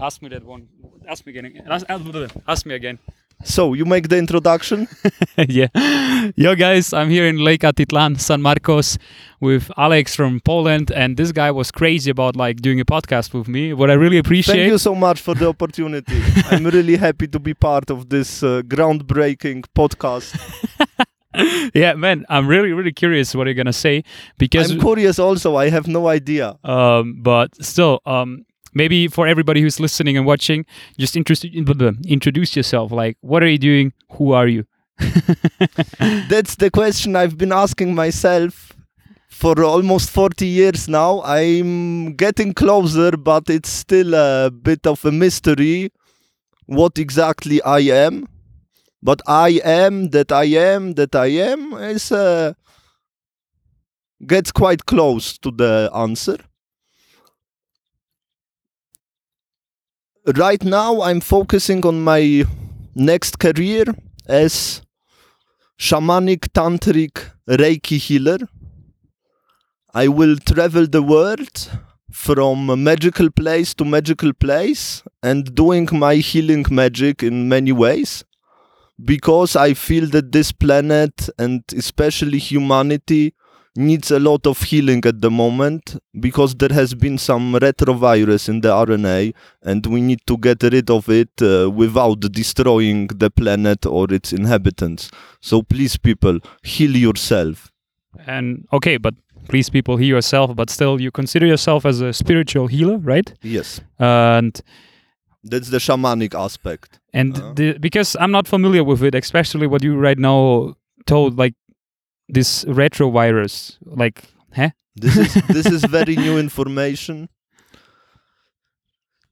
ask me that one. Ask me again. Ask, ask me again. So you make the introduction. yeah. Yo, guys, I'm here in Lake Atitlan, San Marcos, with Alex from Poland, and this guy was crazy about like doing a podcast with me. What I really appreciate. Thank you so much for the opportunity. I'm really happy to be part of this uh, groundbreaking podcast. yeah, man, I'm really, really curious what you're gonna say because I'm curious also. I have no idea. Um, but still, um, maybe for everybody who's listening and watching, just introduce yourself. Like, what are you doing? Who are you? That's the question I've been asking myself for almost 40 years now. I'm getting closer, but it's still a bit of a mystery what exactly I am. But I am that I am that I am is uh, gets quite close to the answer. Right now I'm focusing on my next career as shamanic tantric reiki healer. I will travel the world from magical place to magical place and doing my healing magic in many ways because I feel that this planet and especially humanity needs a lot of healing at the moment because there has been some retrovirus in the RNA and we need to get rid of it uh, without destroying the planet or its inhabitants. So please, people, heal yourself. And okay, but please, people, heal yourself, but still, you consider yourself as a spiritual healer, right? Yes. And that's the shamanic aspect. And uh-huh. the, because I'm not familiar with it, especially what you right now told, like this retrovirus like huh? This is this is very new information.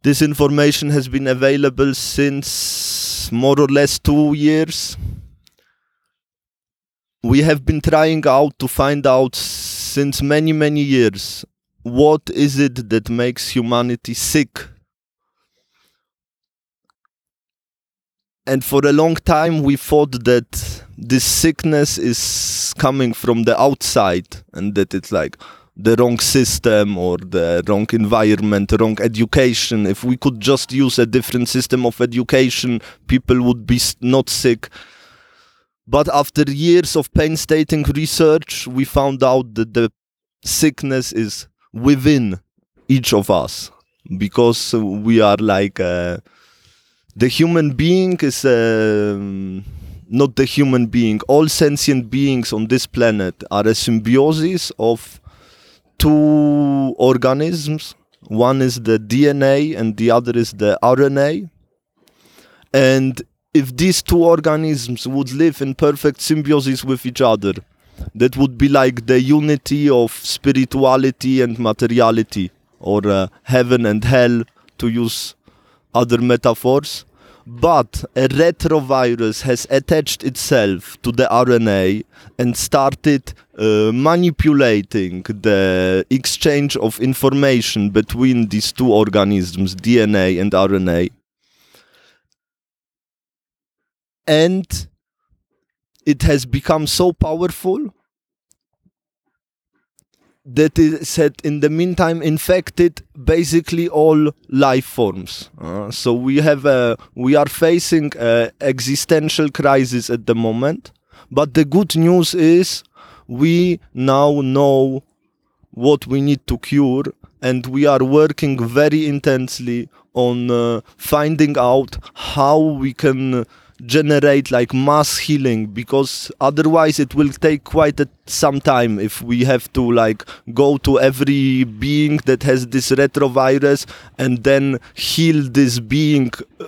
This information has been available since more or less 2 years. We have been trying out to find out since many many years what is it that makes humanity sick? And for a long time we thought that this sickness is coming from the outside and that it's like the wrong system or the wrong environment, wrong education. If we could just use a different system of education, people would be not sick. But after years of painstaking research, we found out that the sickness is within each of us because we are like uh, the human being is. Uh, not the human being. All sentient beings on this planet are a symbiosis of two organisms. One is the DNA and the other is the RNA. And if these two organisms would live in perfect symbiosis with each other, that would be like the unity of spirituality and materiality, or uh, heaven and hell, to use other metaphors but a retrovirus has attached itself to the RNA and started uh, manipulating the exchange of information between these two organisms, DNA and RNA. And it has become so powerful that is had in the meantime infected basically all life forms. Uh, so we have a, we are facing a existential crisis at the moment. But the good news is we now know what we need to cure and we are working very intensely on uh, finding out how we can generate like mass healing because otherwise it will take quite a, some time if we have to like go to every being that has this retrovirus and then heal this being uh,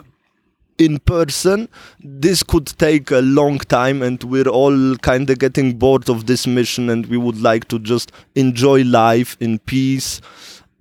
in person. This could take a long time and we're all kind of getting bored of this mission and we would like to just enjoy life in peace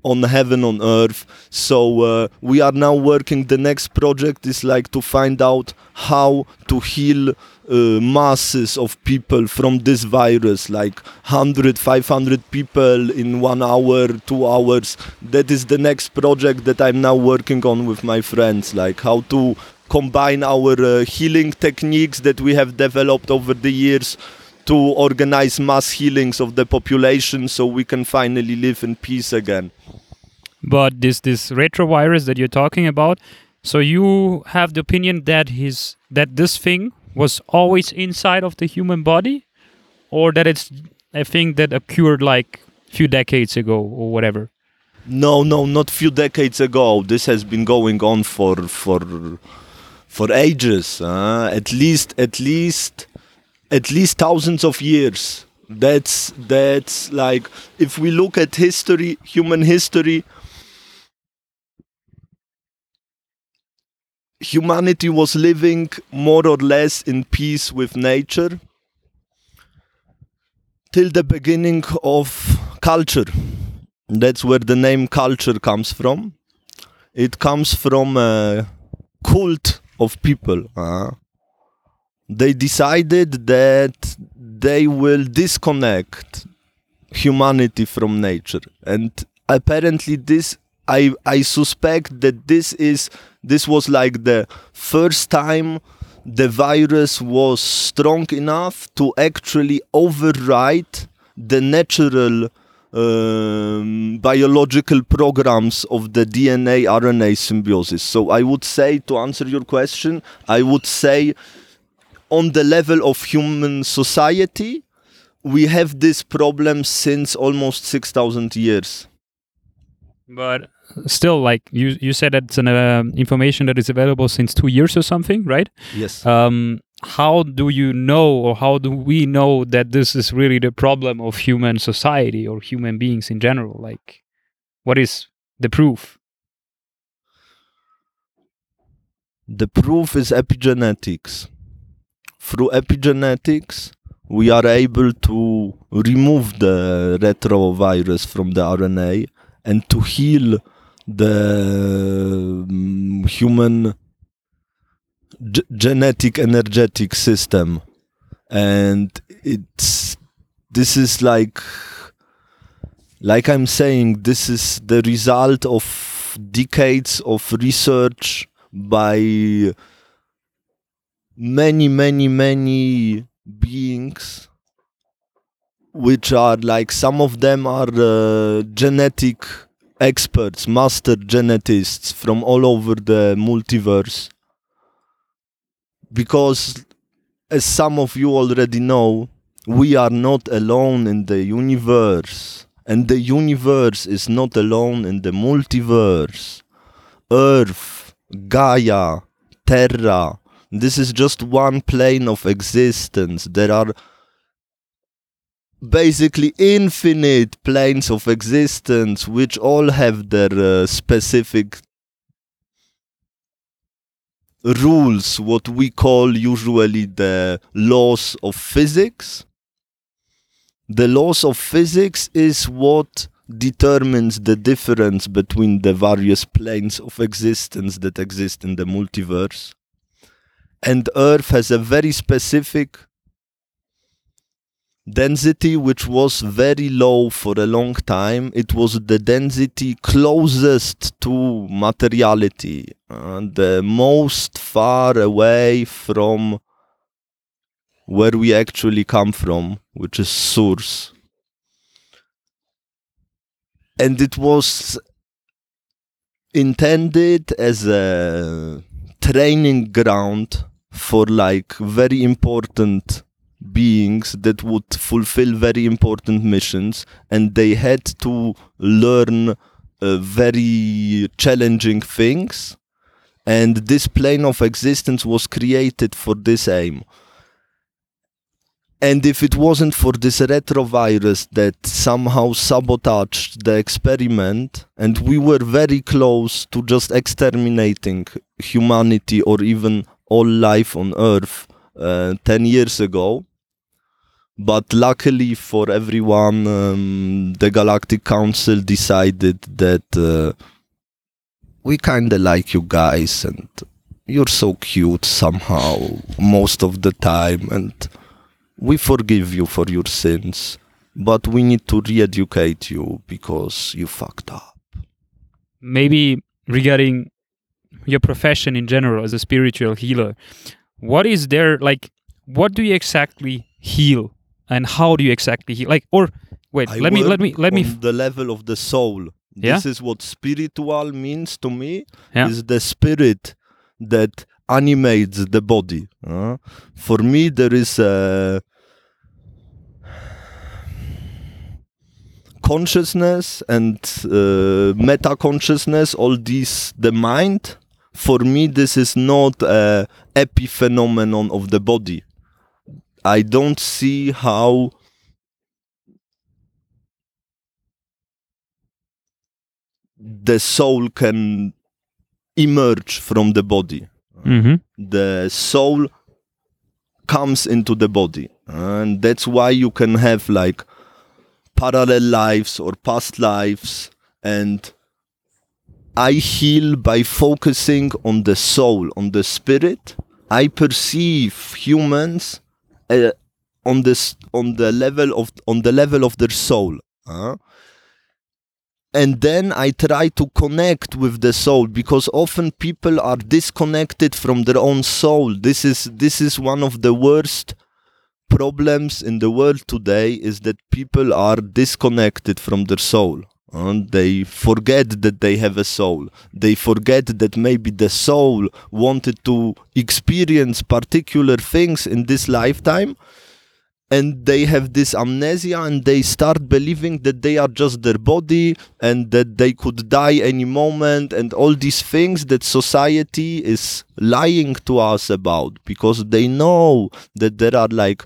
on heaven on earth. So uh, we are now working. The next project is like to find out how to heal uh, masses of people from this virus like 100 500 people in one hour two hours. That is the next project that i'm now working on with my friends like how to combine our uh, healing techniques that we have developed over the years to organize mass healings of the population so we can finally live in peace again. But this this retrovirus that you're talking about, so you have the opinion that his that this thing was always inside of the human body, or that it's a thing that occurred like a few decades ago or whatever. No, no, not few decades ago. This has been going on for for for ages. Uh, at least, at least, at least thousands of years. That's that's like if we look at history, human history. Humanity was living more or less in peace with nature till the beginning of culture. That's where the name culture comes from. It comes from a cult of people. Uh. They decided that they will disconnect humanity from nature, and apparently, this I I suspect that this is this was like the first time the virus was strong enough to actually override the natural um, biological programs of the DNA RNA symbiosis. So I would say, to answer your question, I would say on the level of human society, we have this problem since almost 6,000 years. But still, like you, you said, that's an uh, information that is available since two years or something, right? Yes. Um, how do you know or how do we know that this is really the problem of human society or human beings in general like what is the proof the proof is epigenetics through epigenetics we are able to remove the retrovirus from the rna and to heal the um, human g- genetic energetic system. And it's this is like like i'm saying this is the result of decades of research by many many many beings which are like some of them are uh, genetic experts master genetists from all over the multiverse because as some of you already know, we are not alone in the universe. And the universe is not alone in the multiverse. Earth, Gaia, Terra. This is just one plane of existence. There are basically infinite planes of existence which all have their uh, specific rules what we call usually the laws of physics. The laws of physics is what determines the difference between the various planes of existence that exist in the multiverse. And Earth has a very specific density which was very low for a long time. It was the density closest to materiality, uh, the most far away from where we actually come from, which is source. And it was intended as a training ground for like very important beings that would fulfill very important missions and they had to learn uh, very challenging things. And this plane of existence was created for this aim. And if it wasn't for this retrovirus that somehow sabotaged the experiment and we were very close to just exterminating humanity or even all life on earth uh, 10 years ago. But luckily for everyone, um, the Galactic Council decided that uh, we kind of like you guys and you're so cute somehow most of the time and we forgive you for your sins but we need to re-educate you because you fucked up. Maybe regarding your profession in general as a spiritual healer what is there like what do you exactly heal and how do you exactly heal like or wait I let me let me let me on the level of the soul Yeah. This is what spiritual means to me. Yeah. Is the spirit that animates the body. uh. for me, there is a consciousness and uh, meta consciousness. All these, the mind. For me, this is not a epiphenomenon of the body. I don't see how the soul can emerge from the body. Mm-hmm. The soul comes into the body, and that's why you can have like parallel lives or past lives. And I heal by focusing on the soul, on the spirit. I perceive humans uh, on this on the level of on the level of their soul. huh? and then I try to connect with the soul because often people are disconnected from their own soul. This is this is one of the worst problems in the world today is that people are disconnected from their soul. And they forget that they have a soul. They forget that maybe the soul wanted to experience particular things in this lifetime and they have this amnesia and they start believing that they are just their body and that they could die any moment and all these things that society is lying to us about because they know that there are like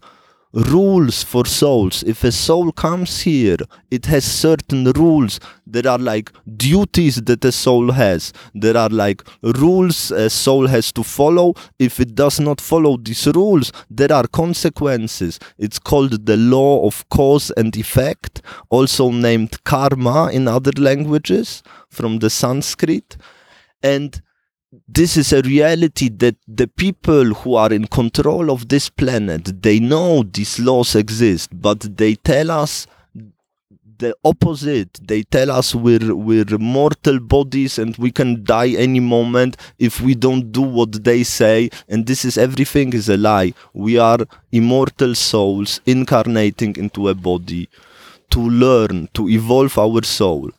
rules for souls. If a soul comes here it has certain rules. There are like duties that a soul has. There are like rules a soul has to follow. If it does not follow these rules there are consequences. It's called the law of cause and effect also named karma in other languages from the sanskrit. And this is a reality that the people who are in control of this planet they know these laws exist but they tell us the opposite. They tell us we're we're mortal bodies and we can die any moment if we don't do what they say. And this is everything is a lie. We are immortal souls incarnating into a body to learn to evolve our soul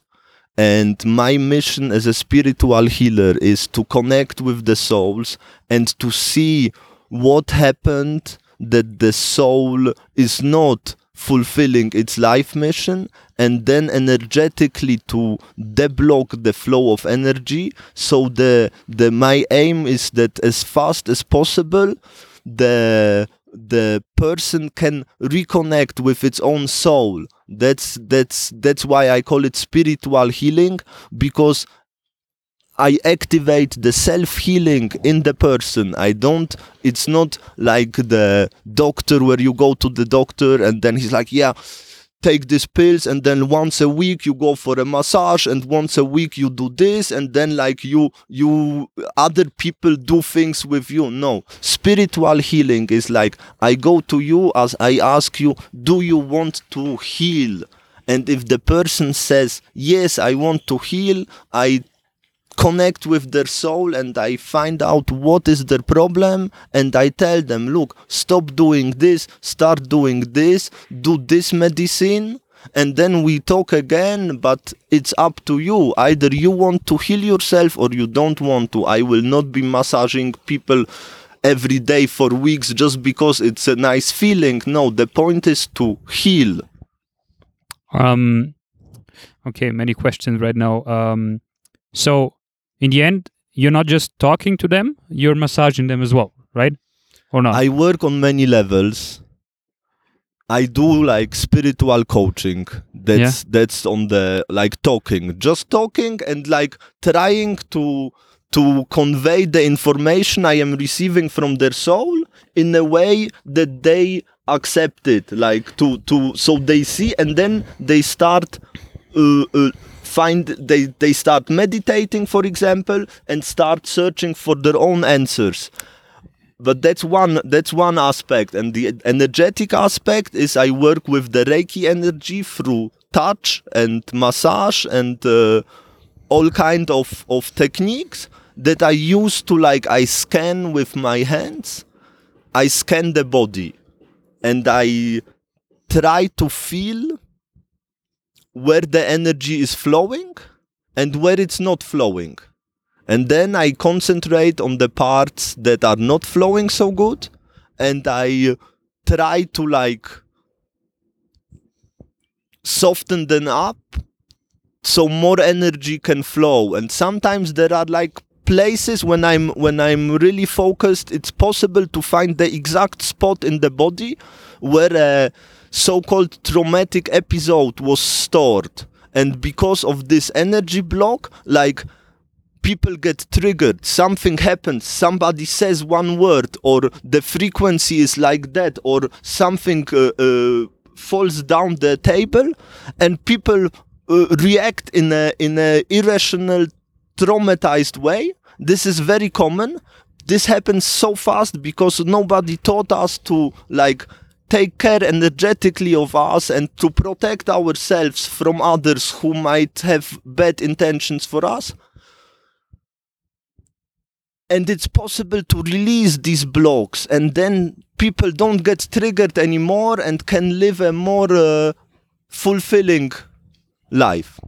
and my mission as a spiritual healer is to connect with the souls and to see what happened that the soul is not fulfilling its life mission and then energetically to deblock the flow of energy. So the the my aim is that as fast as possible the the person can reconnect with its own soul that's that's that's why i call it spiritual healing because I activate the self healing in the person. I don't, it's not like the doctor where you go to the doctor and then he's like, yeah, take these pills and then once a week you go for a massage and once a week you do this and then like you you other people do things with you. No. Spiritual healing is like i go to you as i ask you do you want to heal? And if the person says yes i want to heal i connect with their soul and I find out what is their problem and I tell them, look, stop doing this, start doing this, do this medicine. And then we talk again, but it's up to you. Either you want to heal yourself or you don't want to. I will not be massaging people every day for weeks just because it's a nice feeling. No, the point is to heal. Um, okay, many questions right now. Um, so in the end, you're not just talking to them; you're massaging them as well, right? Or not? I work on many levels. I do like spiritual coaching. That's that's on the like talking, just talking and like trying to to convey the information I am receiving from their soul in a way that they accept it, like to to so they see and then they start uh, uh, find they they start meditating, for example, and start searching for their own answers. But that's one that's one aspect and the energetic aspect is i work with the reiki energy through touch and massage and uh, all kind of of techniques that i use to like i scan with my hands i scan the body and i try to feel where the energy is flowing and where it's not flowing. And then I concentrate on the parts that are not flowing so good and I try to like soften them up so more energy can flow and sometimes there are like places when i'm when i'm really focused it's possible to find the exact spot in the body where a so-called traumatic episode was stored. And because of this energy block like people get triggered something happens somebody says one word or the frequency is like that or something uh, uh, falls down the table and people uh, react in a in a irrational traumatized way. This is very common. This happens so fast because nobody taught us to like take care energetically of us and to protect ourselves from others who might have bad intentions for us. And it's possible to release these blocks and then people don't get triggered anymore and can live a more uh, fulfilling life.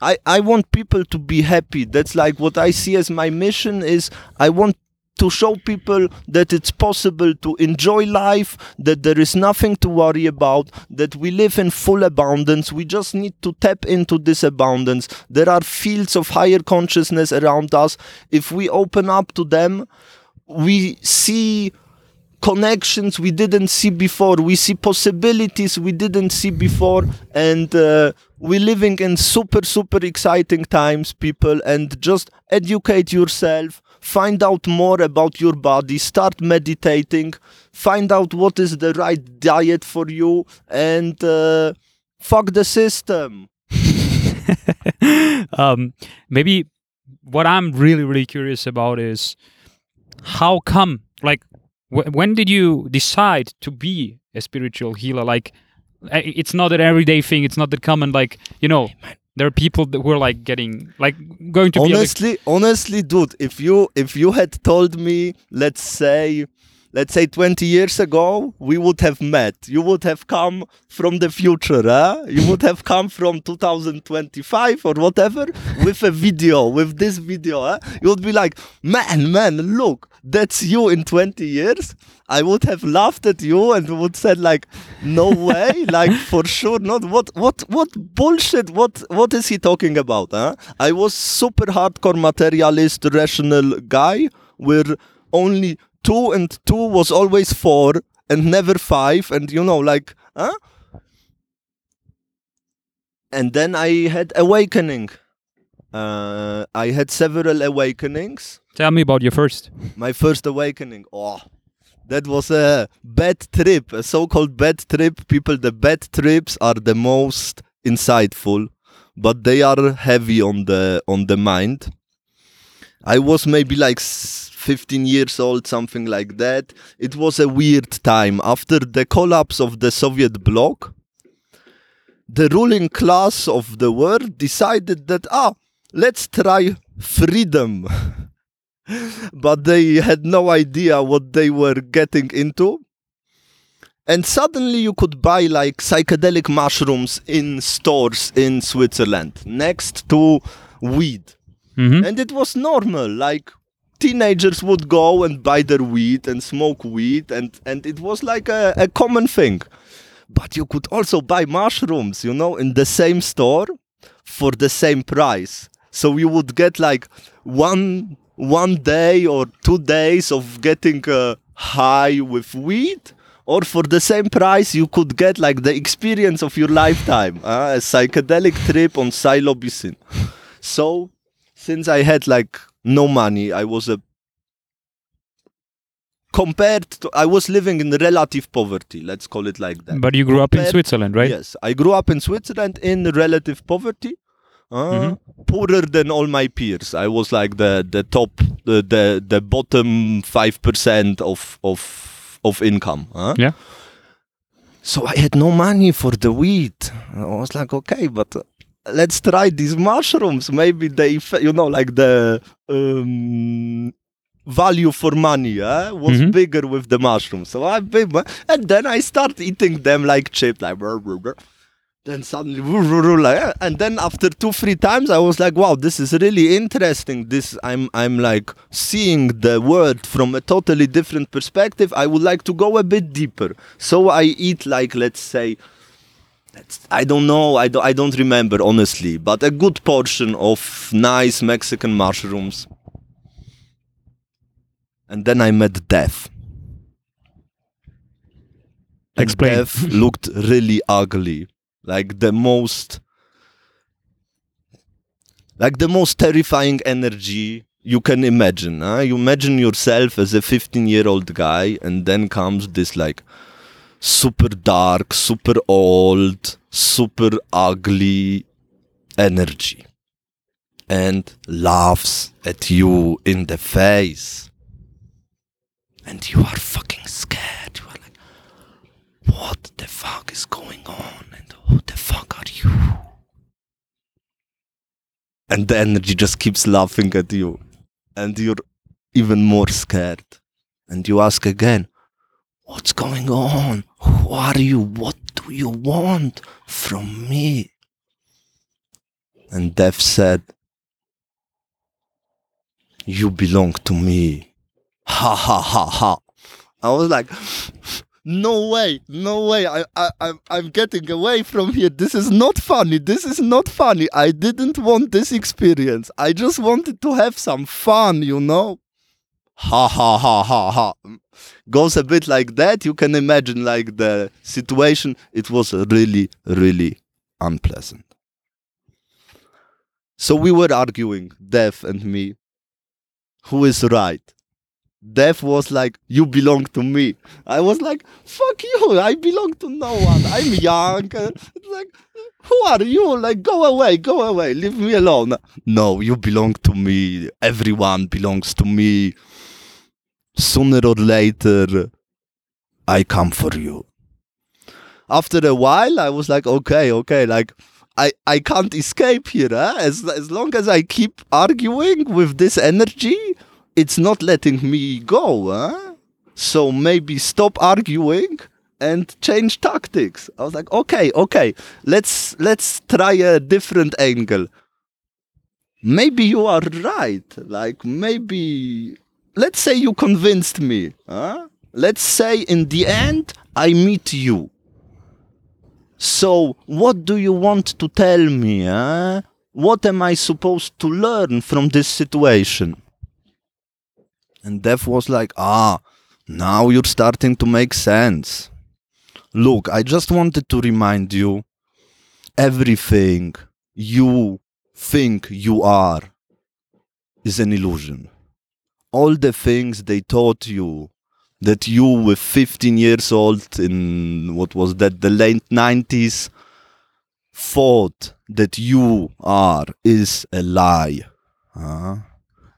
I, I want people to be happy. That's like what i see as my mission is i want to show people that it's possible to enjoy life, that there is nothing to worry about, that we live in full abundance. We just need to tap into this abundance. There are fields of higher consciousness around us. If we open up to them, we see connections we didn't see before. We see possibilities we didn't see before. And uh, we're living in super, super exciting times, people. And just educate yourself find out more about your body, start meditating, find out what is the right diet for you, and uh, fuck the system. um, maybe what I'm really, really curious about is how come, like, wh- when did you decide to be a spiritual healer? Like, it's not an everyday thing. It's not that common. Like, you know, there are people that were like getting like going to be honestly honestly dude if you if you had told me let's say let's say 20 years ago we would have met you would have come from the future huh? you would have come from 2025 or whatever with a video with this video huh? you would be like man man look that's you in 20 years i would have laughed at you and would said like no way like for sure not what what what bullshit what what is he talking about huh? i was super hardcore materialist rational guy where only two and two was always four and never five and you know like huh? And then i had awakening. Uh, i had several awakenings. Tell me about your first. My first awakening. Oh that was a bad trip a so-called bad trip. People the bad trips are the most insightful but they are heavy on the on the mind. I was maybe like 15 years old, something like that. It was a weird time. After the collapse of the Soviet bloc, the ruling class of the world decided that, ah, let's try freedom. but they had no idea what they were getting into. And suddenly you could buy like psychedelic mushrooms in stores in Switzerland next to weed. Mm-hmm. And it was normal. Like teenagers would go and buy their weed and smoke weed and and it was like a, a common thing. But you could also buy mushrooms you know in the same store for the same price. So you would get like one one day or two days of getting uh, high with weed or for the same price you could get like the experience of your lifetime uh, a psychedelic trip on psilocybin. So since i had like no money. I was a compared to I was living in relative poverty. Let's call it like that. But you grew up in Switzerland, right? Yes, I grew up in Switzerland in relative poverty. Uh, Mhm. Poorer than all my peers. I was like the the top, the the, the bottom five percent of of of income. huh? Yeah. So I had no money for the weed. I was like, okay, but uh, let's try these mushrooms. Maybe they, you know, like the um, value for money eh, was Mhm. bigger with the mushrooms. So I, and then I start eating them like chip, like brr, brr, brr. then suddenly like, eh, and then after two three times i was like wow this is really interesting this i'm i'm like seeing the world from a totally different perspective i would like to go a bit deeper so i eat like let's say i don't know I, do, I don't remember honestly but a good portion of nice mexican mushrooms and then i met death And Explain. death looked really ugly like the most like the most terrifying energy you can imagine huh? you imagine yourself as a 15 year old guy and then comes this like super dark super old super ugly energy. And laughs at you in the face. And you are fucking scared. You are like what the fuck is going on? And who the fuck are you? And the energy just keeps laughing at you. And you're even more scared. And you ask again what's going on? Who are you what do you want from me? And death said you belong to me. Ha ha ha ha. I was like no way no way. I, I i'm i'm getting away from here. This is not funny. This is not funny. I didn't want this experience. I just wanted to have some fun you know ha ha ha ha ha goes a bit like that you can imagine like the situation it was really really unpleasant so we were arguing death and me who is right Death was like, you belong to me. I was like, fuck you, I belong to no one. I'm young. Like, who are you? Like, go away, go away, leave me alone. No, you belong to me. Everyone belongs to me. Sooner or later, I come for you. After a while, I was like, okay, okay, like, I, I can't escape here. As, as long as I keep arguing with this energy, it's not letting me go. Huh? So maybe stop arguing and change tactics. I was like, okay, okay, let's let's try a different angle. Maybe you are right. Like maybe let's say you convinced me. Huh? Let's say in the end I meet you. So what do you want to tell me? Huh? What am I supposed to learn from this situation? And Dev was like, ah, now you're starting to make sense. Look, I just wanted to remind you everything you think you are is an illusion. All the things they taught you that you were 15 years old in what was that, the late 90s, thought that you are is a lie.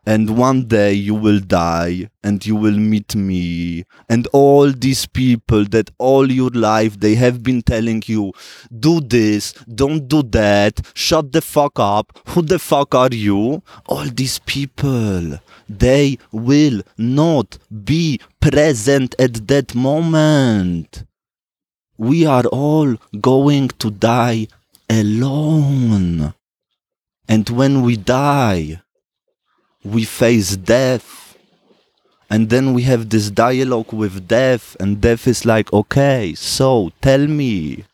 And one day you will die and you will meet me. And all these people that all your life they have been telling you do this don't do that shut the fuck up who the fuck are you? All these people they will not be present at that moment. We are all going to die alone. And when we die we face death. And then we have this dialogue with death and death is like okay so tell me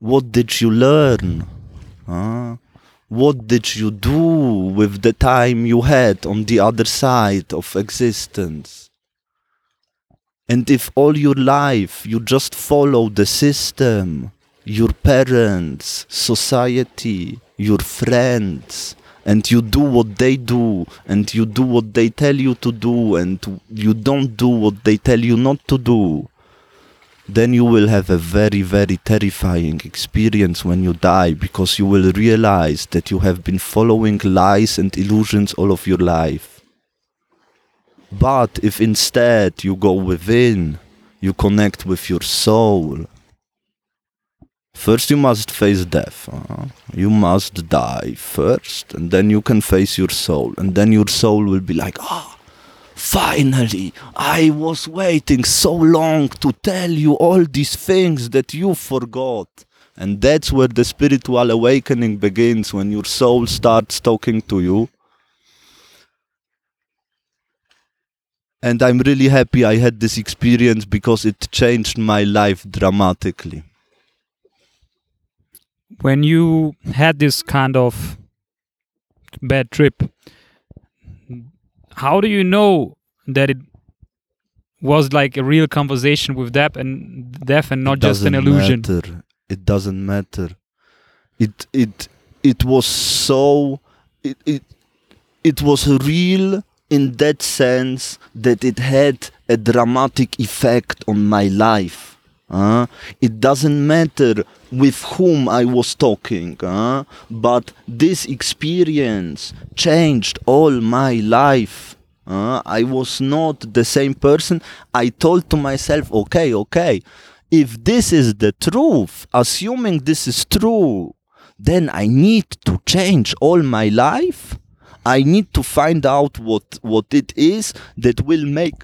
what did you learn? Huh? what did you do with the time you had on the other side of existence? And if all your life you just follow the system your parents society your friends and you do what they do and you do what they tell you to do and you don't do what they tell you not to do then you will have a very very terrifying experience when you die because you will realize that you have been following lies and illusions all of your life. But if instead you go within you connect with your soul First, you must face death. uh, You must die first, and then you can face your soul, and then your soul will be like, ah, finally, I was waiting so long to tell you all these things that you forgot. And that's where the spiritual awakening begins when your soul starts talking to you. And I'm really happy I had this experience because it changed my life dramatically. When you had this kind of bad trip, how do you know that it was like a real conversation with death and death and not just an illusion? matter. It doesn't matter. It it it was so it it it was real in that sense that it had a dramatic effect on my life. Uh. It doesn't matter with whom I was talking, uh, but this experience changed all my life. uh. I was not the same person. I told to myself, okay, okay, if this is the truth, assuming this is true, then I need to change all my life. I need to find out what what it is that will make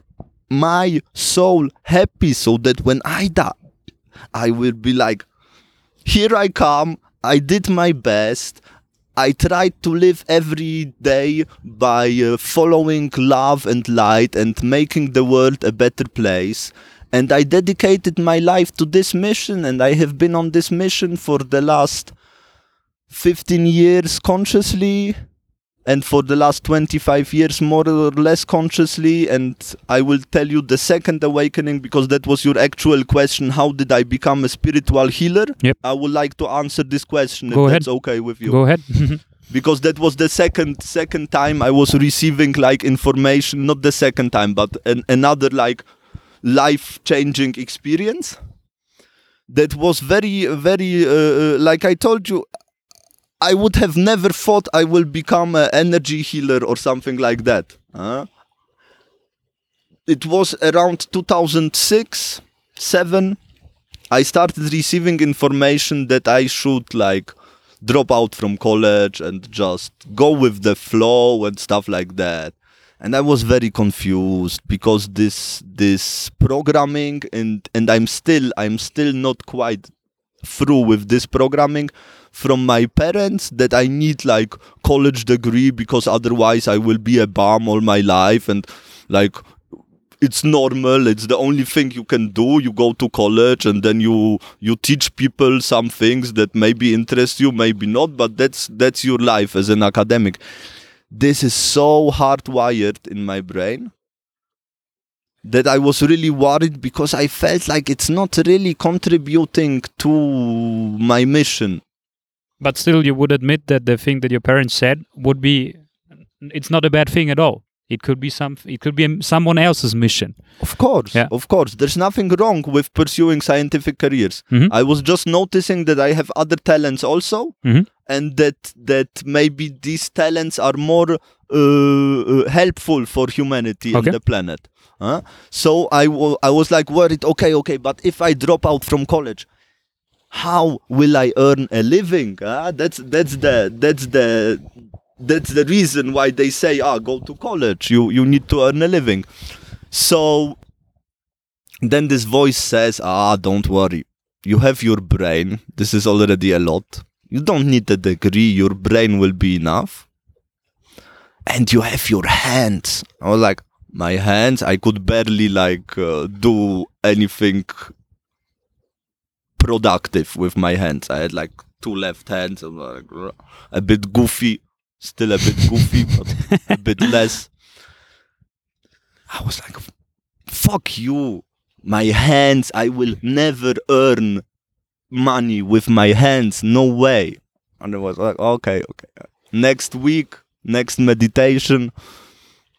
my soul happy so that when I die I will be like here I come. I did my best. I tried to live every day by uh, following love and light and making the world a better place. And I dedicated my life to this mission and I have been on this mission for the last 15 years consciously and for the last 25 years more or less consciously and i will tell you the second awakening because that was your actual question how did i become a spiritual healer Yep. i would like to answer this question Go if ahead. that's okay with you Go ahead. because that was the second second time i was receiving like information not the second time but an, another like life changing experience that was very very uh, uh, like i told you i would have never thought i will become an energy healer or something like that huh? it was around 2006 7 i started receiving information that i should like drop out from college and just go with the flow and stuff like that and i was very confused because this this programming and and i'm still i'm still not quite through with this programming from my parents that i need like college degree because otherwise i will be a bum all my life and like it's normal. It's the only thing you can do. You go to college and then you you teach people some things that maybe interest you maybe not but that's that's your life as an academic. This is so hardwired in my brain that I was really worried because I felt like it's not really contributing to my mission. But still, you would admit that the thing that your parents said would be, it's not a bad thing at all. It could be some. It could be someone else's mission. Of course, Yeah. of course. There's nothing wrong with pursuing scientific careers. Mhm. I was just noticing that I have other talents also, Mhm. and that that maybe these talents are more uh, uh, helpful for humanity Okay. and the planet. Huh? So I wa- I was like worried. Okay, okay, but if I drop out from college, how will I earn a living? Huh? That's that's the that's the that's the reason why they say, ah, go to college. You you need to earn a living. So then this voice says, ah, don't worry. You have your brain. This is already a lot. You don't need a degree. Your brain will be enough. And you have your hands. I was like, my hands. I could barely like uh, do anything productive with my hands. I had like two left hands. I'm like a bit goofy, still a bit goofy, but a bit less. I was like, fuck you. My hands, I will never earn money with my hands. No way. And I was like, okay, okay. Next week, next meditation,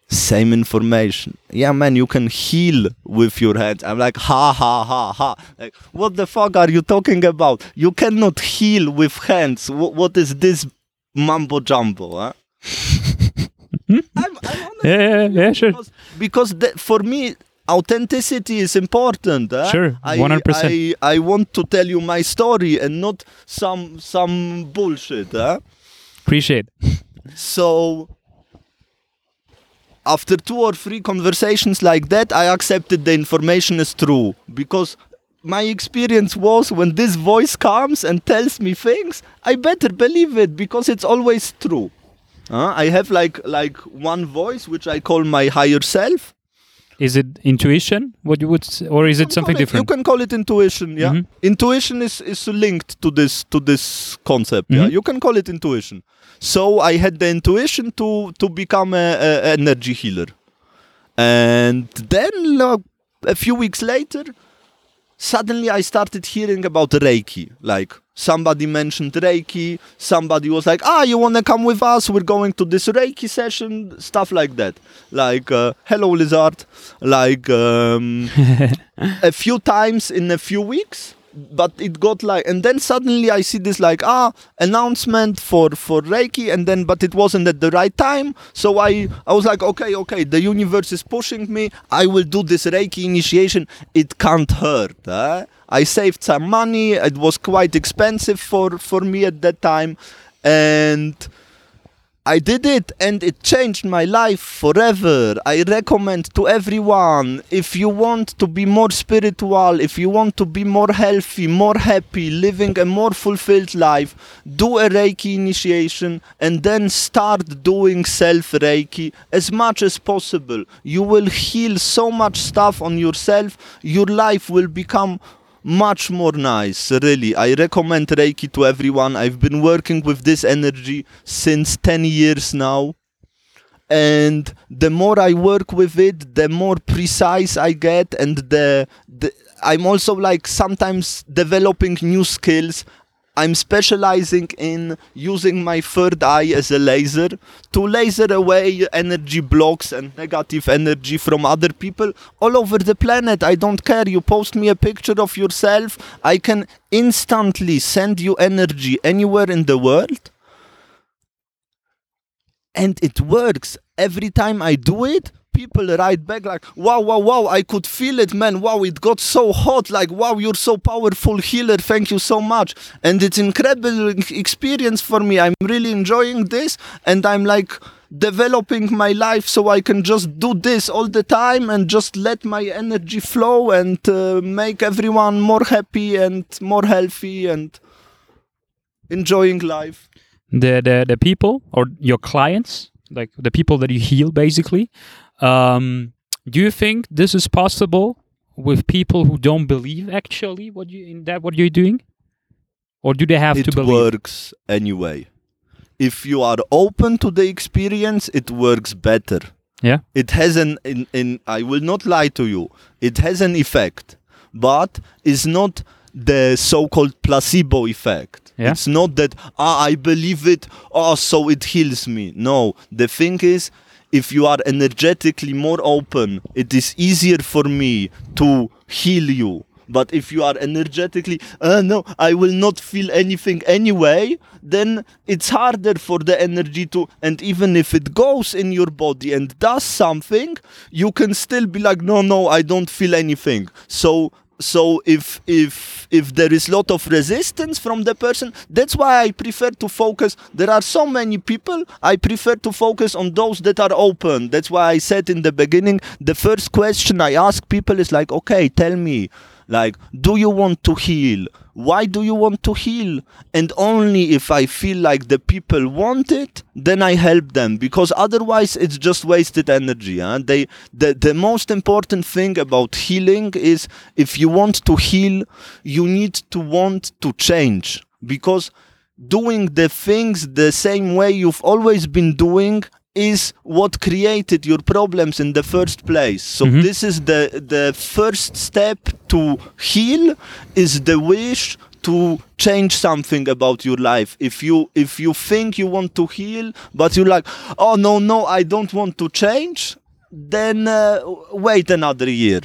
same information. Yeah, man, you can heal with your hands. I'm like, ha ha ha ha. Like, what the fuck are you talking about? You cannot heal with hands. Wh- what is this mumbo jumbo? Huh? I'm, I'm Yeah, yeah, yeah, sure. because, because the, for me authenticity is important huh? Sure, I, 100%. I, I want to tell you my story and not some some bullshit huh? Appreciate. so after two or three conversations like that, I accepted the information as true because my experience was when this voice comes and tells me things, I better believe it because it's always true. Uh, I have like like one voice which I call my higher self. Is it intuition? What you would, or is it something it- different? You can call it intuition. Yeah, Mhm. intuition is is linked to this to this concept. Yeah, Mhm. you can call it intuition. So I had the intuition to to become a, a energy healer, and then uh, a few weeks later, suddenly I started hearing about Reiki. Like somebody mentioned Reiki, somebody was like, "Ah, you wanna come with us? We're going to this Reiki session." Stuff like that. Like, uh, "Hello, lizard." Like um, a few times in a few weeks. But it got like, and then suddenly I see this like ah announcement for for Reiki, and then but it wasn't at the right time. So I I was like, okay, okay, the universe is pushing me. I will do this Reiki initiation. It can't hurt. eh? I saved some money. It was quite expensive for for me at that time, and I did it and it changed my life forever. I recommend to everyone if you want to be more spiritual, if you want to be more healthy, more happy, living a more fulfilled life, do a Reiki initiation and then start doing self Reiki as much as possible. You will heal so much stuff on yourself, your life will become much more nice really. I recommend reiki to everyone. I've been working with this energy since 10 years now. And the more i work with it the more precise i get and the, the i'm also like sometimes developing new skills i'm specializing in using my third eye as a laser to laser away energy blocks and negative energy from other people all over the planet. I don't care. You post me a picture of yourself, I can instantly send you energy anywhere in the world. And it works. Every time I do it, people write back like, wow, wow, wow, I could feel it, man. Wow, it got so hot. Like, wow, you're so powerful healer. Thank you so much. And it's incredible experience for me. I'm really enjoying this. And I'm like, developing my life so I can just do this all the time and just let my energy flow and uh, make everyone more happy and more healthy and enjoying life. the the the people or your clients, like the people that you heal, basically. Um, do you think this is possible with people who don't believe actually what you in that what you're doing, or do they have it to believe? It works anyway. If you are open to the experience, it works better. Yeah. It has an in, in I will not lie to you. It has an effect, but it's not the so-called placebo effect. Yeah. It's not that ah, I believe it, oh, so it heals me. No, the thing is, if you are energetically more open, it is easier for me to heal you. But if you are energetically, uh, no, I will not feel anything anyway, then it's harder for the energy to. And even if it goes in your body and does something, you can still be like, no, no, I don't feel anything. So so if if if there is lot of resistance from the person that's why i prefer to focus. There are so many people i prefer to focus on those that are open. That's why i said in the beginning the first question i ask people is like okay tell me like do you want to heal? Why do you want to heal? And only if i feel like the people want it then i help them. Because otherwise it's just wasted energy huh? they the, the most important thing about healing is if you want to heal you need to want to change. Because doing the things the same way you've always been doing is what created your problems in the first place so Mhm. this is the the first step to heal is the wish to change something about your life if you if you think you want to heal but you're like oh no no i don't want to change then uh, wait another year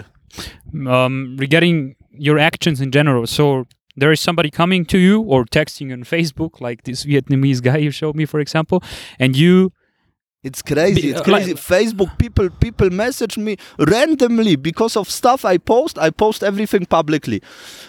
um, regarding your actions in general. So there is somebody coming to you or texting on Facebook, like this Vietnamese guy you showed me, for example, and you It's crazy. It's uh, like- crazy. Facebook people people message me randomly because of stuff I post. I post everything publicly.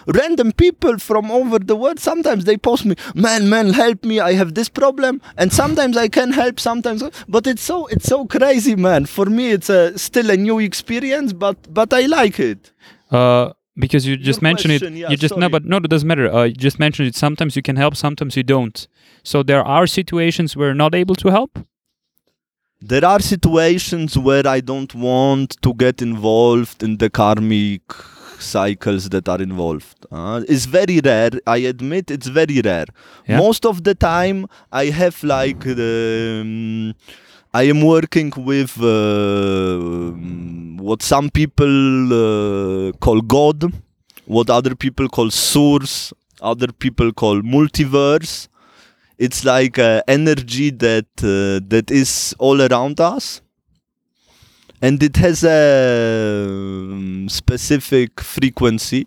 Random people from over the world. Sometimes they post me, man, man, help me. I have this problem, and sometimes I can help. Sometimes, but it's so it's so crazy, man. For me, it's a still a new experience, but but I like it. Uh, because you just Your mentioned it. yeah, you just no, but no, it doesn't matter. Uh, you just mentioned it. Sometimes you can help, sometimes you don't. So there are situations where you're not able to help. There are situations where I don't want to get involved in the karmic cycles that are involved. Uh, it's very rare. I admit it's very rare. Yeah. Most of the time, I have like the. um, I am working with uh, what some people uh, call God, what other people call source, other people call multiverse it's like uh, energy that uh, that is all around us. And it has a um, specific frequency.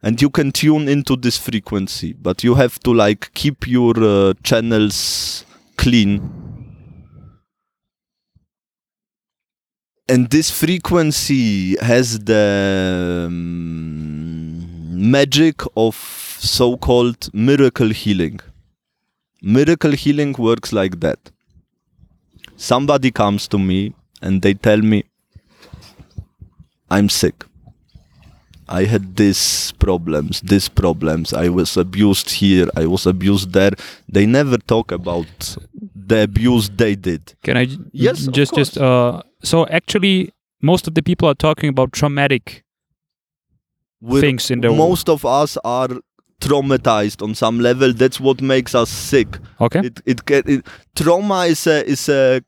And you can tune into this frequency but you have to like keep your uh, channels clean. And this frequency has the um, magic of so-called miracle healing miracle healing works like that. Somebody comes to me and they tell me i'm sick. I had these problems these problems. I was abused here. I was abused there. They never talk about the abuse they did. Can I j- Yes, just just uh so actually most of the people are talking about traumatic We're- things in the most of us are traumatized on some level. That's what makes us sick. Okay. it it, can, it trauma is a is a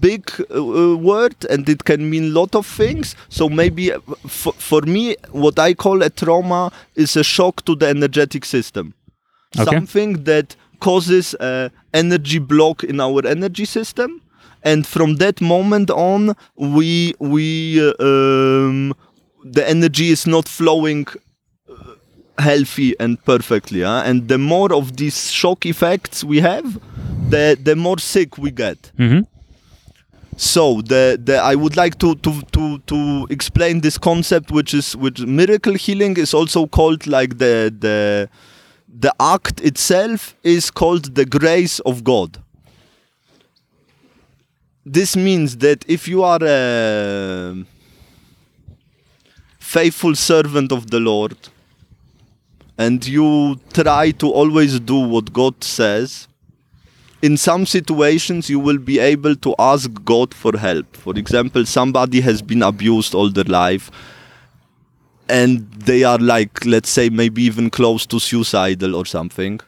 big uh, uh, word and it can mean lot of things. So maybe uh, for, for me what i call a trauma is a shock to the energetic system. Okay. something that causes a energy block in our energy system. And from that moment on we we uh, um, the energy is not flowing healthy and perfectly huh? and the more of these shock effects we have the the more sick we get hmm so the, the I would like to, to to to explain this concept which is which miracle healing is also called like the the the act itself is called the grace of God. This means that if you are a faithful servant of the Lord and you try to always do what God says, in some situations you will be able to ask God for help. For example, somebody has been abused all their life and they are like, let's say, maybe even close to suicidal or something.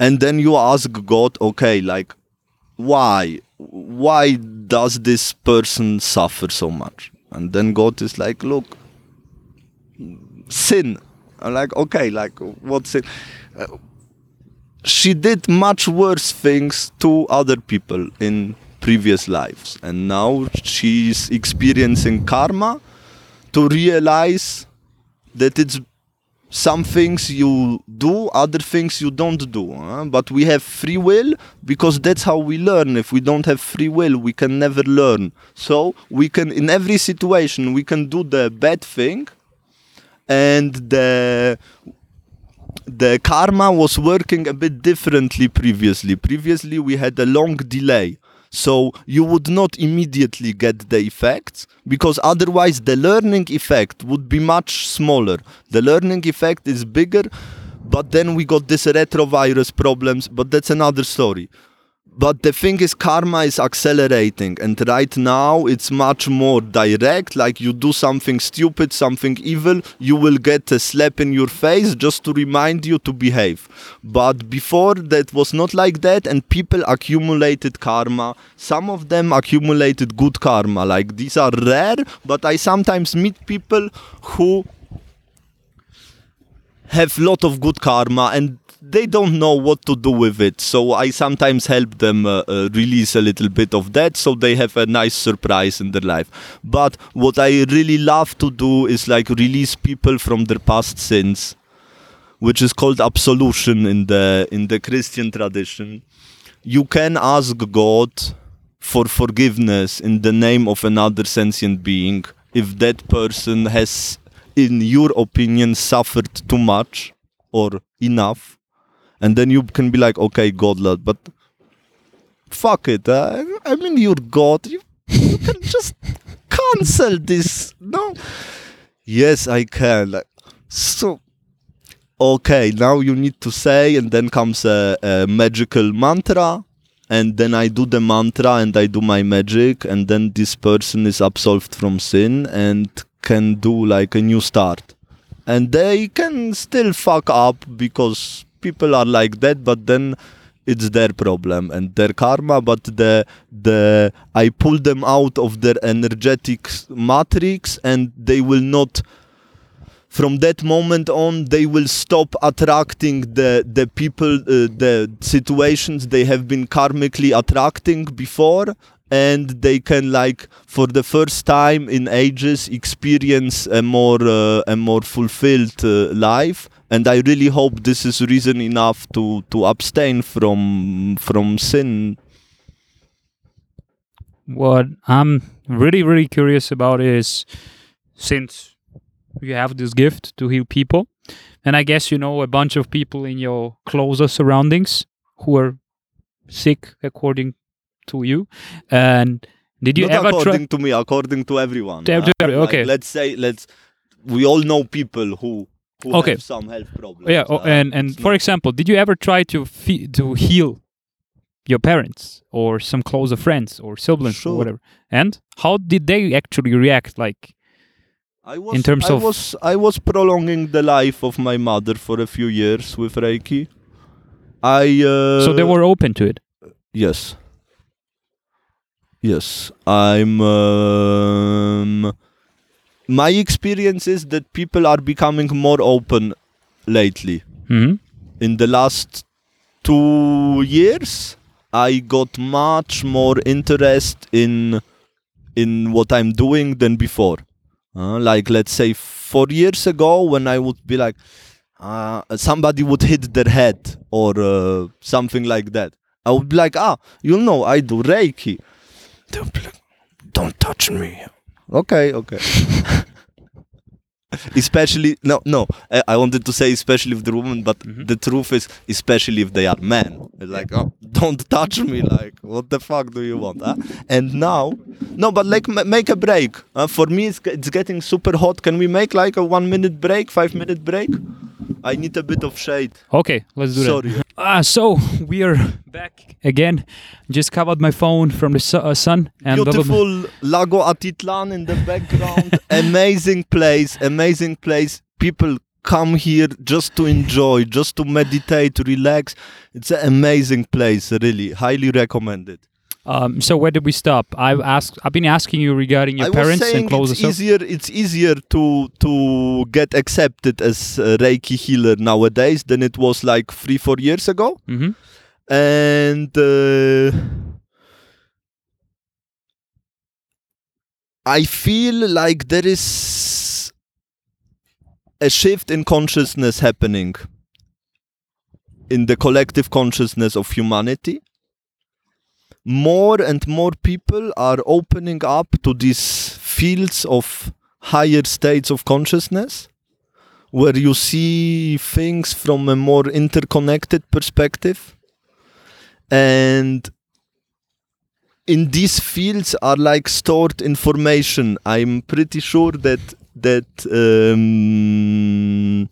And then you ask God, okay, like, why? Why does this person suffer so much? And then God is like, look, sin. I'm like, okay, like, what's it? Uh, she did much worse things to other people in previous lives and now she's experiencing karma to realize that it's some things you do other things you don't do huh? but we have free will because that's how we learn if we don't have free will we can never learn so we can in every situation we can do the bad thing and the the karma was working a bit differently previously. Previously, we had a long delay. So you would not immediately get the effects because otherwise the learning effect would be much smaller. The learning effect is bigger, but then we got this retrovirus problems, but that's another story. But the thing is, karma is accelerating, and right now it's much more direct. Like you do something stupid, something evil, you will get a slap in your face just to remind you to behave. But before that was not like that, and people accumulated karma. Some of them accumulated good karma. Like these are rare, but I sometimes meet people who have lot of good karma and they don't know what to do with it. So i sometimes help them uh, uh, release a little bit of that so they have a nice surprise in their life. But what i really love to do is like release people from their past sins which is called absolution in the in the christian tradition. You can ask God for forgiveness in the name of another sentient being if that person has, in your opinion, suffered too much or enough. And then you can be like, okay, God, lad, but fuck it. Uh, I mean, you're God. You, you can just cancel this. No. Yes, I can. Like, so, okay, now you need to say, and then comes a, a magical mantra, and then I do the mantra and I do my magic, and then this person is absolved from sin and can do like a new start. And they can still fuck up because people are like that, but then it's their problem and their karma but the the i pull them out of their energetic matrix and they will not from that moment on they will stop attracting the the people uh, the situations they have been karmically attracting before and they can like for the first time in ages experience a more uh, a more fulfilled uh, life and I really hope this is reason enough to to abstain from from sin. What I'm really really curious about is since you have this gift to heal people, and I guess you know a bunch of people in your closer surroundings who are sick according to you, and did you Not ever according try? to me, according to everyone. To- to Uh, every- like, okay. let's say let's we all know people who who Okay. have some health problems. Yeah, oh, uh, and and for example, did you ever try to fe- to heal your parents or some closer friends or siblings Sure. or whatever? And how did they actually react? Like, I was, in terms I of- was I was prolonging the life of my mother for a few years with Reiki. I uh, so they were open to it. Yes. Yes, I'm. Um, my experience is that people are becoming more open lately. hmm In the last two years, I got much more interest in in what I'm doing than before. Uh, like let's say four years ago, when I would be like, uh, somebody would hit their head or uh, something like that. I would be like, ah, you know, I do Reiki. They would be like, don't touch me. Okay, okay. especially no, no. I, I wanted to say especially if the woman, but Mhm. the truth is especially if they are men. It's like, oh, don't touch me. Like, what the fuck do you want? Huh? And now, no, but like ma- make a break. Uh, for me, it's, it's getting super hot. Can we make like a one minute break, five minute break? I need a bit of shade. Okay, let's do that. Sorry. Ah, so we are back again. Just covered my phone from the su- uh, sun and. Beautiful Lago Atitlan in the background. amazing place, amazing place. People come here just to enjoy, just to meditate, relax. It's an amazing place, really. Highly recommended. Um, so where did we stop? I've asked. I've been asking you regarding your I was parents saying and closer. it's easier. It's easier to to get accepted as a Reiki healer nowadays than it was like three, four years ago. hmm and uh, I feel like there is a shift in consciousness happening in the collective consciousness of humanity. More and more people are opening up to these fields of higher states of consciousness where you see things from a more interconnected perspective. And in these fields are like stored information. I'm pretty sure that that um,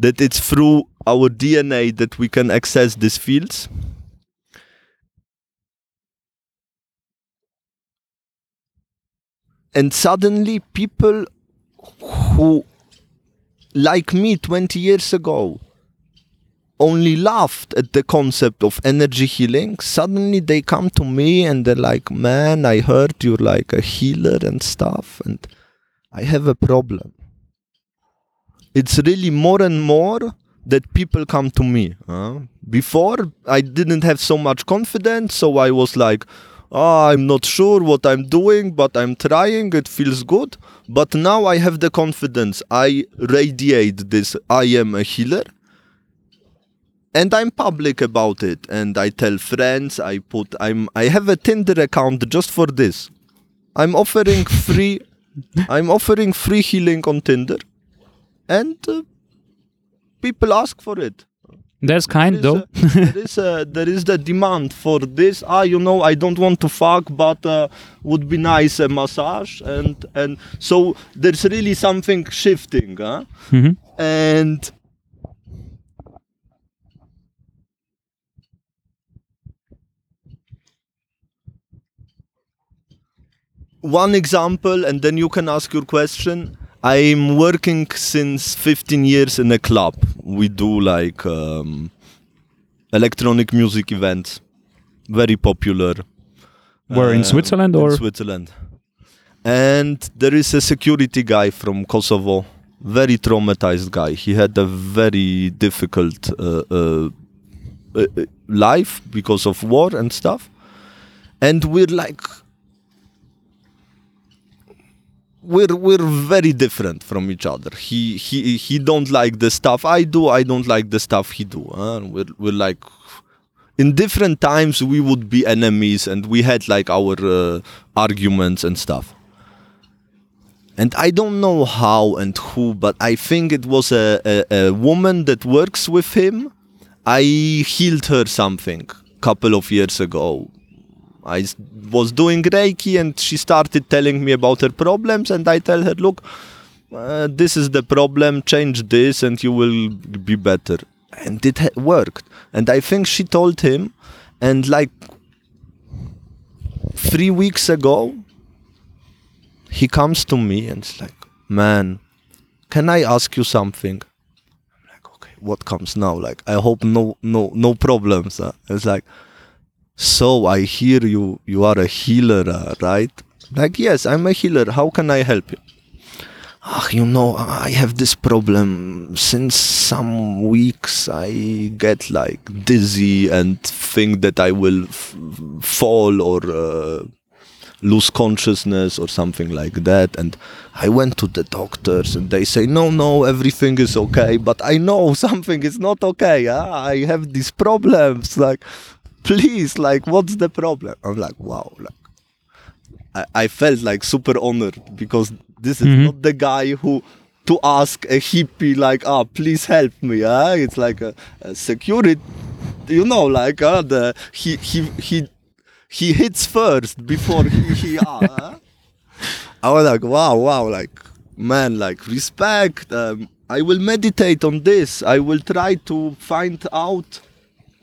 that it's through our dna that we can access these fields and suddenly people who like me 20 years ago only laughed at the concept of energy healing, suddenly they come to me and they're like, Man, I heard you're like a healer and stuff, and I have a problem. It's really more and more that people come to me. huh? Before, I didn't have so much confidence, so I was like, oh, I'm not sure what I'm doing, but I'm trying, it feels good. But now I have the confidence. I radiate this I am a healer and I'm public about it and I tell friends I put I'm I have a Tinder account just for this. I'm offering free I'm offering free healing on Tinder and uh, people ask for it. That's kind There though. a- there is a, there is the demand for this. Ah, you know, I don't want to fuck, but uh, would be nice a massage, and and so there's really something shifting, huh? Mhm. And one example, and then you can ask your question. I'm working since 15 years in a club. We do like um, electronic music events, very popular. Where in uh, Switzerland in or Switzerland. And there is a security guy from Kosovo, very traumatized guy. He had a very difficult uh, uh, uh, uh, life because of war and stuff. And we're like, we're we're very different from each other. He he he don't like the stuff I do. I don't like the stuff he do. We're we're like in different times we would be enemies and we had like our uh, arguments and stuff. And I don't know how and who, but I think it was a, a, a woman that works with him. I healed her something couple of years ago. I was doing Reiki and she started telling me about her problems and I tell her, look, uh, this is the problem, change this and you will be better. And it ha- worked. And I think she told him, and like three weeks ago, he comes to me and it's like, man, can I ask you something? I'm like, okay, what comes now? Like, I hope no, no, no problems. huh?" It's like, so I hear you, you are a healer, uh, right? Like, yes, I'm a healer. How can I help you? Ah, you know, I have this problem. Since some weeks, I get like dizzy and think that I will f- fall or uh, lose consciousness or something like that. And I went to the doctors and they say, no, no, everything is okay. But I know something is not okay. huh? I have these problems. Like, please, like, what's the problem? I'm like, wow. Like, I, I felt like super honored because this is Mhm. not the guy who to ask a hippie like ah please help me ah it's like a, a security you know like uh, the he he he he hits first before he, he ah. I was like wow wow like man like respect um, I will meditate on this I will try to find out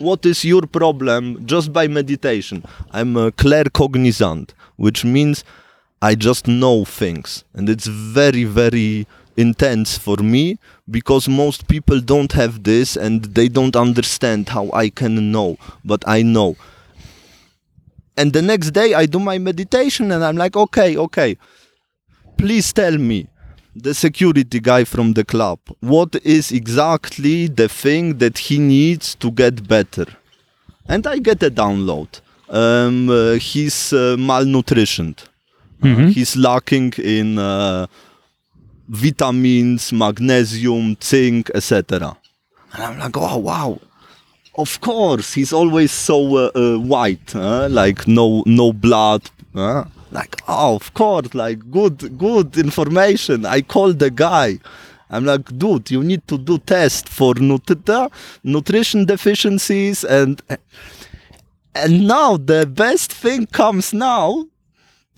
what is your problem just by meditation? I'm a claircognizant which means i just know things. And it's very very intense for me because most people don't have this and they don't understand how i can know but i know. And the next day i do my meditation and i'm like okay okay please tell me the security guy from the club. What is exactly the thing that he needs to get better? And i get a download. Um, uh, he's uh, malnutritioned. Mhm. he's lacking in uh, vitamins magnesium zinc etc and i'm like oh wow. Of course he's always so uh, uh, white like no no blood? Like oh of course like good good information. I called the guy. I'm like dude you need to do test for nut- nutrition deficiencies and and now the best thing comes now.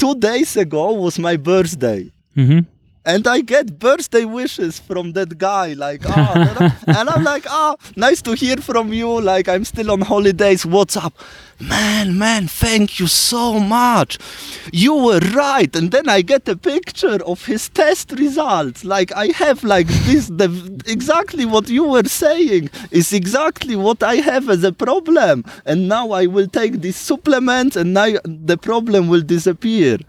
Two days ago was my birthday. Mhm. And I get birthday wishes from that guy, like, ah, and I'm like, ah, nice to hear from you. Like, I'm still on holidays. What's up, man? Man, thank you so much. You were right. And then I get a picture of his test results. Like, I have like this, the exactly what you were saying is exactly what I have as a problem. And now I will take these supplements, and now the problem will disappear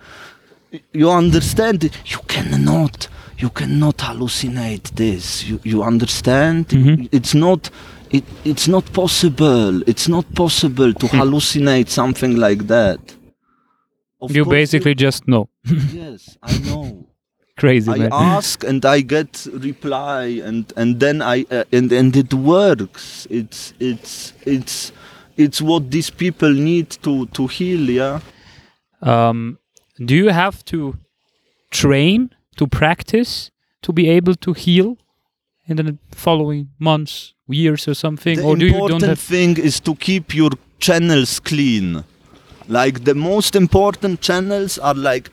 you understand you cannot you cannot hallucinate this you, you understand Mhm. it's not it, it's not possible it's not possible to hallucinate something like that Of You basically just know. yes i know crazy, I man. ask and I get reply and and then I uh, and and it works. It's it's it's it's what these people need to to heal. Yeah. um, do you have to train to practice to be able to heal in the following months, years, or something, The or do you don't important have? thing is to keep your channels clean. Like the most important channels are like.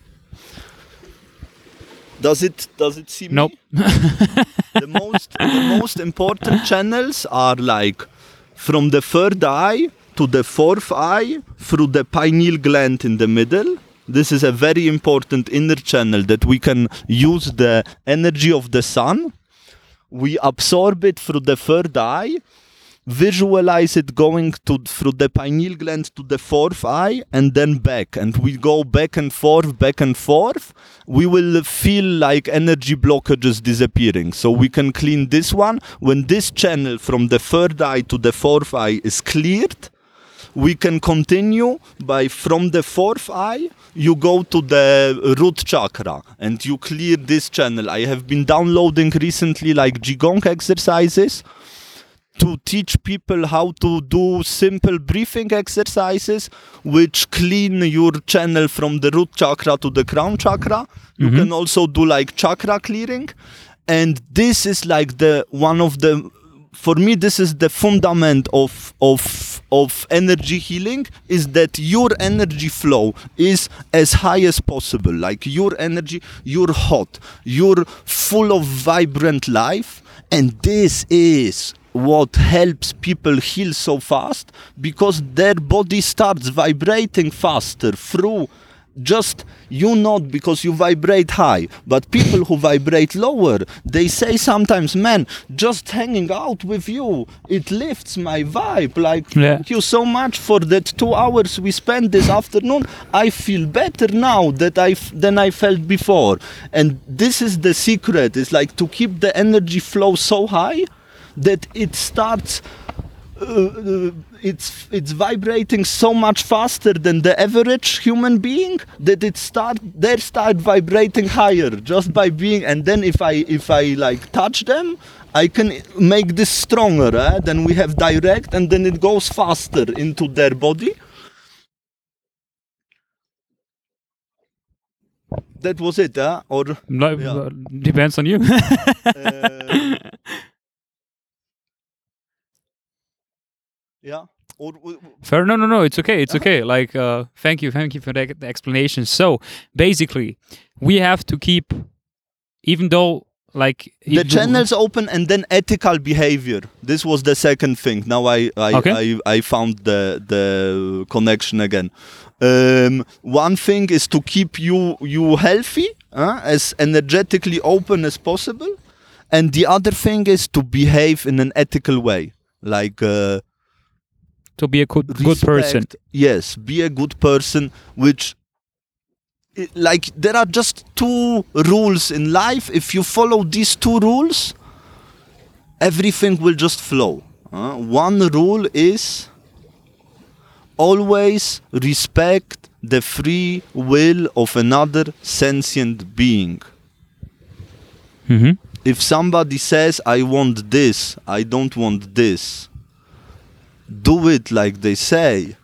Does it does it seem? Nope. the most the most important channels are like from the third eye to the fourth eye through the pineal gland in the middle. This is a very important inner channel that we can use the energy of the sun. We absorb it through the third eye visualize it going to through the pineal gland to the fourth eye and then back. And we go back and forth back and forth. We will feel like energy blockages disappearing. So we can clean this one. When this channel from the third eye to the fourth eye is cleared we can continue by from the fourth eye you go to the root chakra and you clear this channel. I have been downloading recently like qigong exercises to teach people how to do simple breathing exercises which clean your channel from the root chakra to the crown chakra. You mm-hmm. can also do like chakra clearing. And this is like the one of the for me this is the fundament of of of energy healing is that your energy flow is as high as possible. Like your energy you're hot you're full of vibrant life and this is what helps people heal so fast because their body starts vibrating faster through just you not because you vibrate high but people who vibrate lower they say sometimes man just hanging out with you it lifts my vibe. Like Yeah. thank you so much for that two hours we spent this afternoon. I feel better now that i than i felt before. And this is the secret it's like to keep the energy flow so high that it starts uh, uh, it's it's vibrating so much faster than the average human being that it start they start vibrating higher just by being and then if i if i like touch them i can make this stronger eh? then we have direct and then it goes faster into their body that was it eh? or No, Yeah. depends on you. uh, yeah or, or- Fair. No, no, no. It's okay. It's okay. Like, uh, thank you, thank you for the, the explanation. So basically, we have to keep, even though, like, the channels open and then ethical behavior this was the second thing now i i Okay. I, I found the the connection again um, one thing is to keep you you healthy uh, as energetically open as possible and the other thing is to behave in an ethical way like uh, to be a good, good person. Yes, be a good person, which like there are just two rules in life. If you follow these two rules, everything will just flow. uh. one rule is always respect the free will of another sentient being. hmm If somebody says, I want this, I don't want this, do it like they say.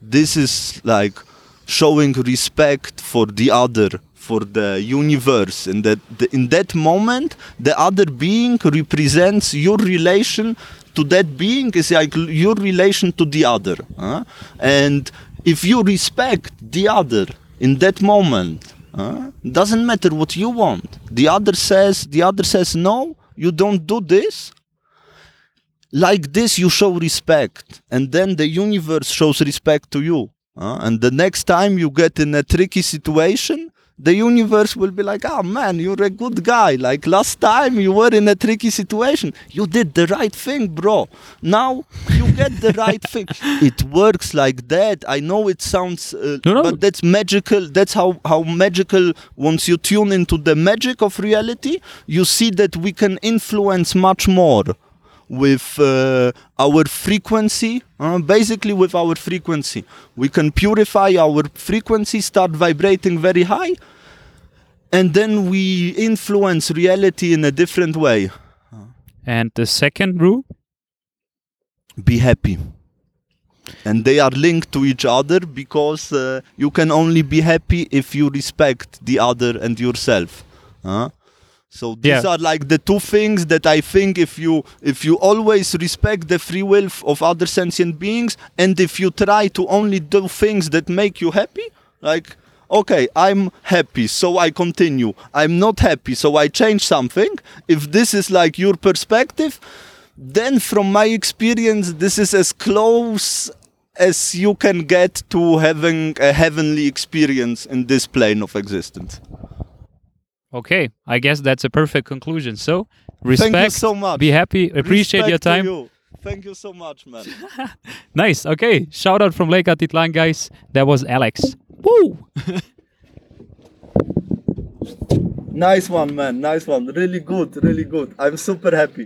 This is like showing respect for the other, for the universe. And that the, in that moment, the other being represents your relation to that being is like your relation to the other. And if you respect the other in that moment, doesn't matter what you want. The other says, the other says no. You don't do this like this you show respect and then the universe shows respect to you uh, and the next time you get in a tricky situation the universe will be like oh man you're a good guy. Like last time you were in a tricky situation. You did the right thing bro. Now you get the right thing. It works like that. I know it sounds uh, No, no. but that's magical. That's how how magical once you tune into the magic of reality you see that we can influence much more with uh, our frequency, uh, basically with our frequency. We can purify our frequency, start vibrating very high, and then we influence reality in a different way. And the second rule? Be happy. And they are linked to each other because uh, you can only be happy if you respect the other and yourself. Huh? So these Yeah. are like the two things that I think if you if you always respect the free will f- of other sentient beings and if you try to only do things that make you happy, like okay, I'm happy, so I continue. I'm not happy, so I change something. If this is like your perspective, then from my experience, this is as close as you can get to having a heavenly experience in this plane of existence. Okay, I guess that's a perfect conclusion. So, respect, Thank you so much. be happy, appreciate your Respect to time. you. Thank you so much, man. Nice. Okay, shout out from Lake Atitlan, guys. That was Alex. Woo! nice one, man. Nice one. Really good. Really good. I'm super happy.